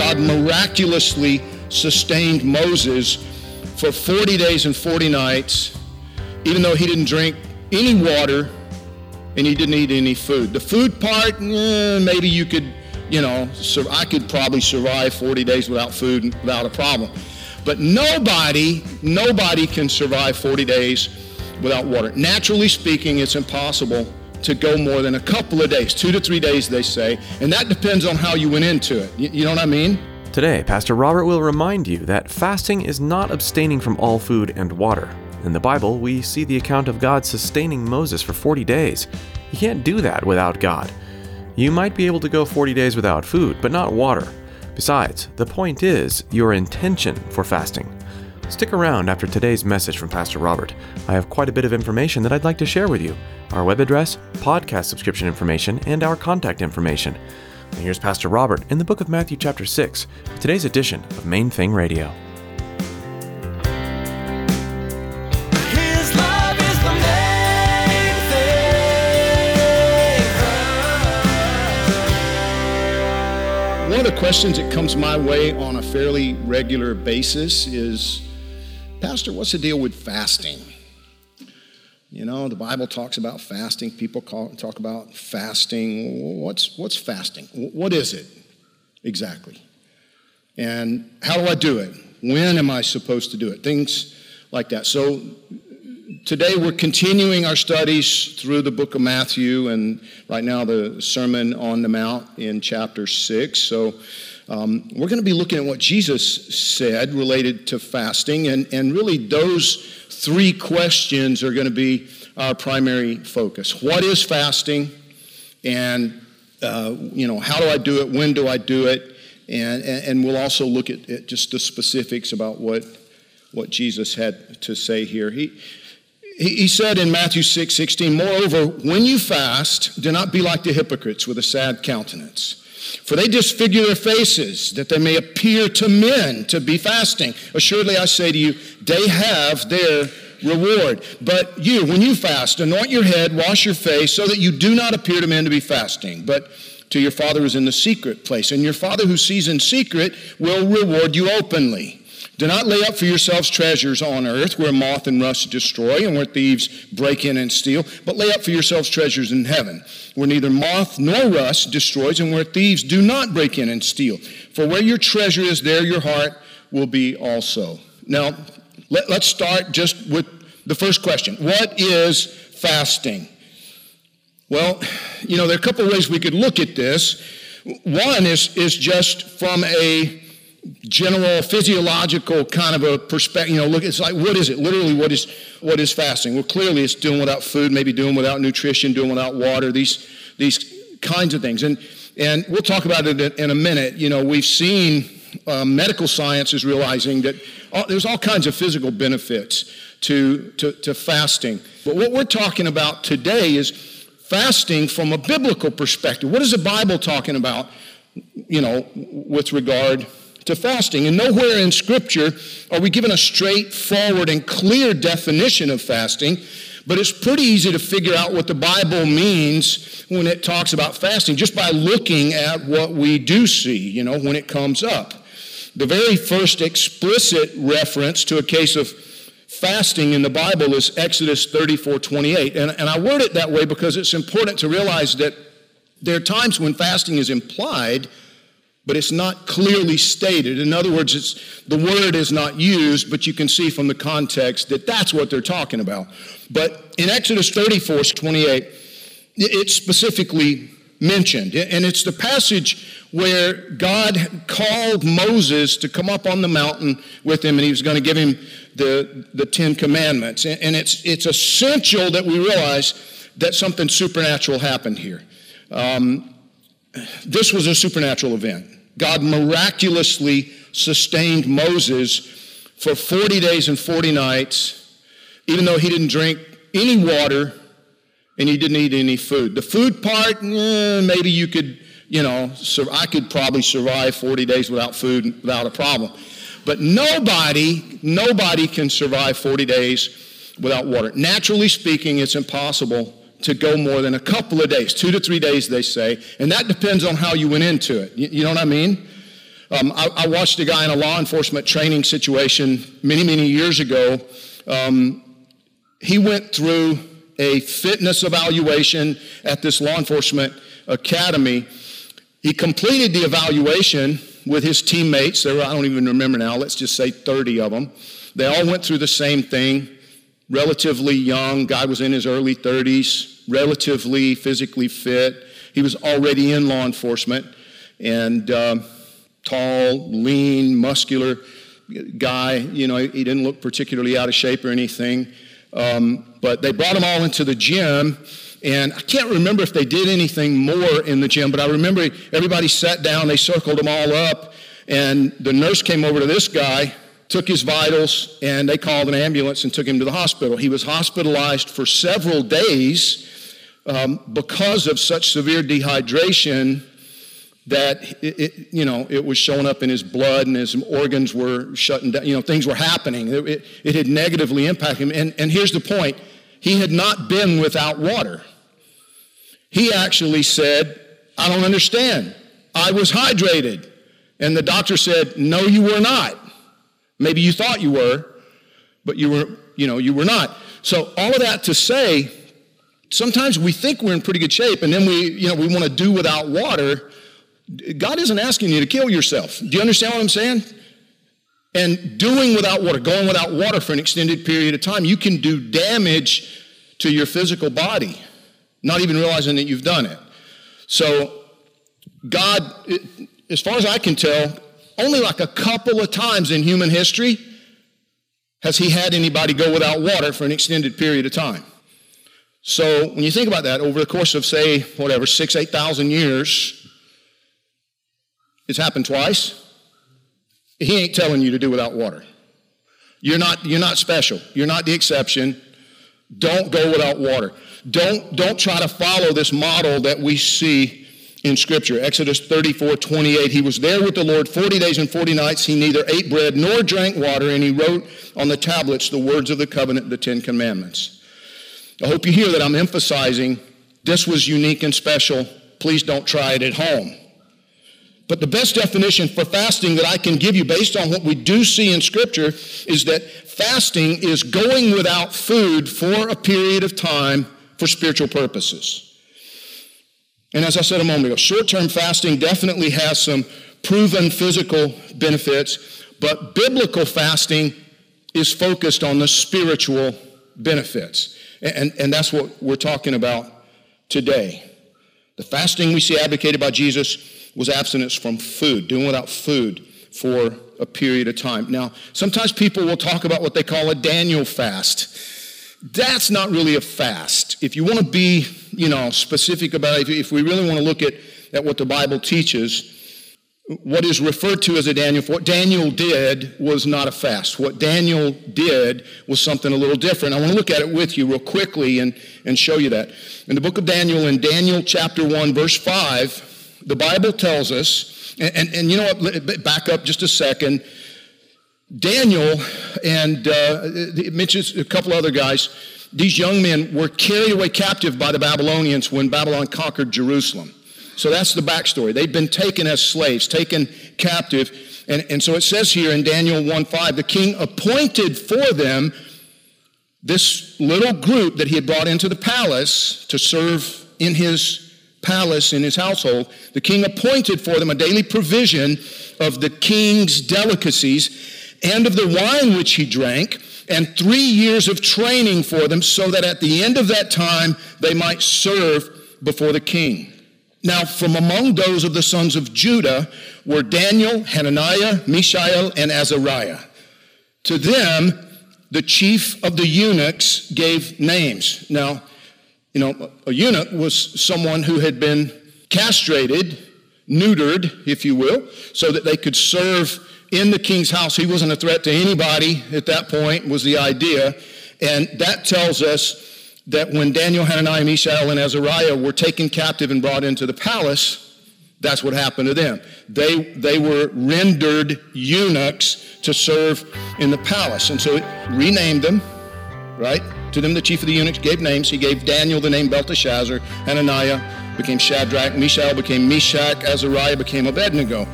God miraculously sustained Moses for 40 days and 40 nights, even though he didn't drink any water and he didn't eat any food. The food part, eh, maybe you could, you know, I could probably survive 40 days without food without a problem. But nobody, nobody can survive 40 days without water. Naturally speaking, it's impossible to go more than a couple of days, two to three days, they say, and that depends on how you went into it. You, know what I mean? Today, Pastor Robert will remind you that fasting is not abstaining from all food and water. In the Bible, we see the account of God sustaining Moses for 40 days. You can't do that without God. You might be able to go 40 days without food, but not water. Besides, the point is your intention for fasting. Stick around after today's message from Pastor Robert. I have quite a bit of information that I'd like to share with you our web address, podcast subscription information, and our contact information. And here's Pastor Robert in the book of Matthew, chapter 6, today's edition of Main Thing Radio. His love is the main thing. One of the questions that comes my way on a fairly regular basis is, Pastor, what's the deal with fasting? You know, the Bible talks about fasting. People call, talk about fasting. What's, what's fasting? What is it exactly? And how do I do it? When am I supposed to do it? Things like that. So today we're continuing our studies through the book of Matthew, and right now the Sermon on the Mount in chapter 6. So um, we're going to be looking at what Jesus said related to fasting, and, and really those three questions are going to be our primary focus. What is fasting? And, uh, you know, how do I do it? When do I do it? And, and, and we'll also look at, at just the specifics about what, what Jesus had to say here. He, he said in Matthew 6 16, Moreover, when you fast, do not be like the hypocrites with a sad countenance. For they disfigure their faces, that they may appear to men to be fasting. Assuredly, I say to you, they have their reward. But you, when you fast, anoint your head, wash your face, so that you do not appear to men to be fasting, but to your Father who is in the secret place. And your Father who sees in secret will reward you openly. Do not lay up for yourselves treasures on earth where moth and rust destroy and where thieves break in and steal, but lay up for yourselves treasures in heaven where neither moth nor rust destroys and where thieves do not break in and steal. For where your treasure is, there your heart will be also. Now, let, us start just with the first question What is fasting? Well, you know, there are a couple ways we could look at this. One is, is just from a general physiological kind of a perspective. You know, look, it's like, what is it? Literally, what is what is fasting? Well, clearly, it's doing without food, maybe doing without nutrition, doing without water. These these kinds of things, and and we'll talk about it in a minute. You know, we've seen uh, medical science is realizing that all, there's all kinds of physical benefits to, to to fasting. But what we're talking about today is fasting from a biblical perspective. What is the Bible talking about? You know, with regard to fasting. And nowhere in Scripture are we given a straightforward and clear definition of fasting, but it's pretty easy to figure out what the Bible means when it talks about fasting just by looking at what we do see, you know, when it comes up. The very first explicit reference to a case of fasting in the Bible is Exodus 34 28. And, and I word it that way because it's important to realize that there are times when fasting is implied but it's not clearly stated. In other words, it's, the word is not used, but you can see from the context that that's what they're talking about. But in Exodus 34, 28, it specifically mentioned. And it's the passage where God called Moses to come up on the mountain with him and he was going to give him the, the Ten Commandments. And it's, it's essential that we realize that something supernatural happened here. Um, this was a supernatural event. God miraculously sustained Moses for 40 days and 40 nights, even though he didn't drink any water and he didn't eat any food. The food part, eh, maybe you could, you know, sur- I could probably survive 40 days without food without a problem. But nobody, nobody can survive 40 days without water. Naturally speaking, it's impossible to go more than a couple of days, two to three days, they say, and that depends on how you went into it. You, you know what I mean? Um, I, I, watched a guy in a law enforcement training situation many, many years ago. Um, he went through a fitness evaluation at this law enforcement academy. He completed the evaluation with his teammates. There were, I don't even remember now, let's just say 30 of them. They all went through the same thing. Relatively young, guy was in his early 30s, relatively physically fit. He was already in law enforcement and uh, tall, lean, muscular guy. You know, he didn't look particularly out of shape or anything. Um, but they brought them all into the gym, and I can't remember if they did anything more in the gym, but I remember everybody sat down, they circled them all up, and the nurse came over to this guy, took his vitals, and they called an ambulance and took him to the hospital. He was hospitalized for several days um, because of such severe dehydration that it, it, you know it was showing up in his blood and his organs were shutting down you know things were happening. It, it, it had negatively impacted him. And, and here's the point. He had not been without water. He actually said i don't understand. I was hydrated. And the doctor said no you were not maybe you thought you were but you were you know you were not so all of that to say sometimes we think we're in pretty good shape and then we you know we want to do without water God isn't asking you to kill yourself. Do you understand what I'm saying? And doing without water, going without water for an extended period of time, you can do damage to your physical body, not even realizing that you've done it. So, God, as far as I can tell, only like a couple of times in human history has He had anybody go without water for an extended period of time. So, when you think about that, over the course of, say, whatever, six, 8,000 years, it's happened twice. He ain't telling you to do without water. You're not, you're not special. You're not the exception. Don't go without water. Don't, don't try to follow this model that we see in Scripture. Exodus 34, 28. He was there with the Lord 40 days and 40 nights. He neither ate bread nor drank water, and he wrote on the tablets the words of the covenant, the Ten Commandments. I hope you hear that I'm emphasizing this was unique and special. Please don't try it at home. But the best definition for fasting that I can give you based on what we do see in Scripture is that fasting is going without food for a period of time for spiritual purposes. And as I said a moment ago, short term fasting definitely has some proven physical benefits, but biblical fasting is focused on the spiritual benefits. And, and that's what we're talking about today. The fasting we see advocated by Jesus was abstinence from food, doing without food for a period of time. Now, sometimes people will talk about what they call a Daniel fast. That's not really a fast. If you want to be, you know, specific about it, if we really want to look at, at what the Bible teaches, what is referred to as a Daniel, what Daniel did was not a fast. What Daniel did was something a little different. I want to look at it with you real quickly and, and show you that. In the book of Daniel, in Daniel chapter 1, verse 5, the Bible tells us, and, and, and, you know what, back up just a second. Daniel and uh, it mentions a couple other guys. These young men were carried away captive by the Babylonians when Babylon conquered Jerusalem. So that's the backstory. They've been taken as slaves, taken captive. And, and so it says here in Daniel 1 5, the king appointed for them this little group that he had brought into the palace to serve in his palace in his household, the king appointed for them a daily provision of the king's delicacies and of the wine which he drank, and three years of training for them, so that at the end of that time they might serve before the king. Now, from among those of the sons of Judah were Daniel, Hananiah, Mishael, and Azariah. To them, the chief of the eunuchs gave names. Now, you know, a eunuch was someone who had been castrated, neutered, if you will, so that they could serve in the king's house. He wasn't a threat to anybody at that point, was the idea. And that tells us that when Daniel, Hananiah, Mishael, and Azariah were taken captive and brought into the palace, that's what happened to them. They, they were rendered eunuchs to serve in the palace. And so it renamed them, right? To them, the chief of the eunuchs gave names. He gave Daniel the name Belteshazzar, Hananiah became Shadrach, Mishael became Meshach, Azariah became Abednego.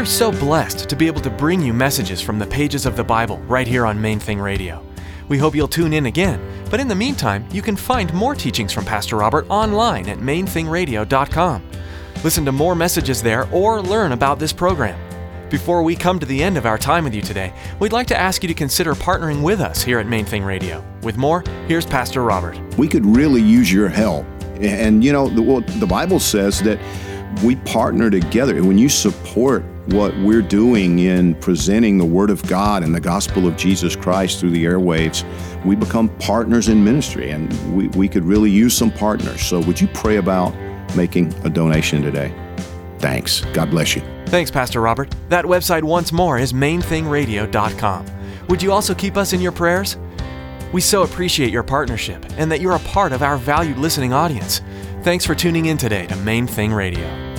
We're so blessed to be able to bring you messages from the pages of the Bible right here on Main Thing Radio. We hope you'll tune in again, but in the meantime, you can find more teachings from Pastor Robert online at mainthingradio.com. Listen to more messages there or learn about this program. Before we come to the end of our time with you today, we'd like to ask you to consider partnering with us here at Main Thing Radio. With more, here's Pastor Robert. we could really use your help. And you know, the, well, the Bible says that we partner together. When you support what we're doing in presenting the Word of God and the gospel of Jesus Christ through the airwaves, we become partners in ministry, and we, we could really use some partners. So, would you pray about making a donation today? Thanks. God bless you. Thanks, Pastor Robert. That website once more is mainthingradio.com. Would you also keep us in your prayers? We so appreciate your partnership and that you're a part of our valued listening audience. Thanks for tuning in today to Main Thing Radio.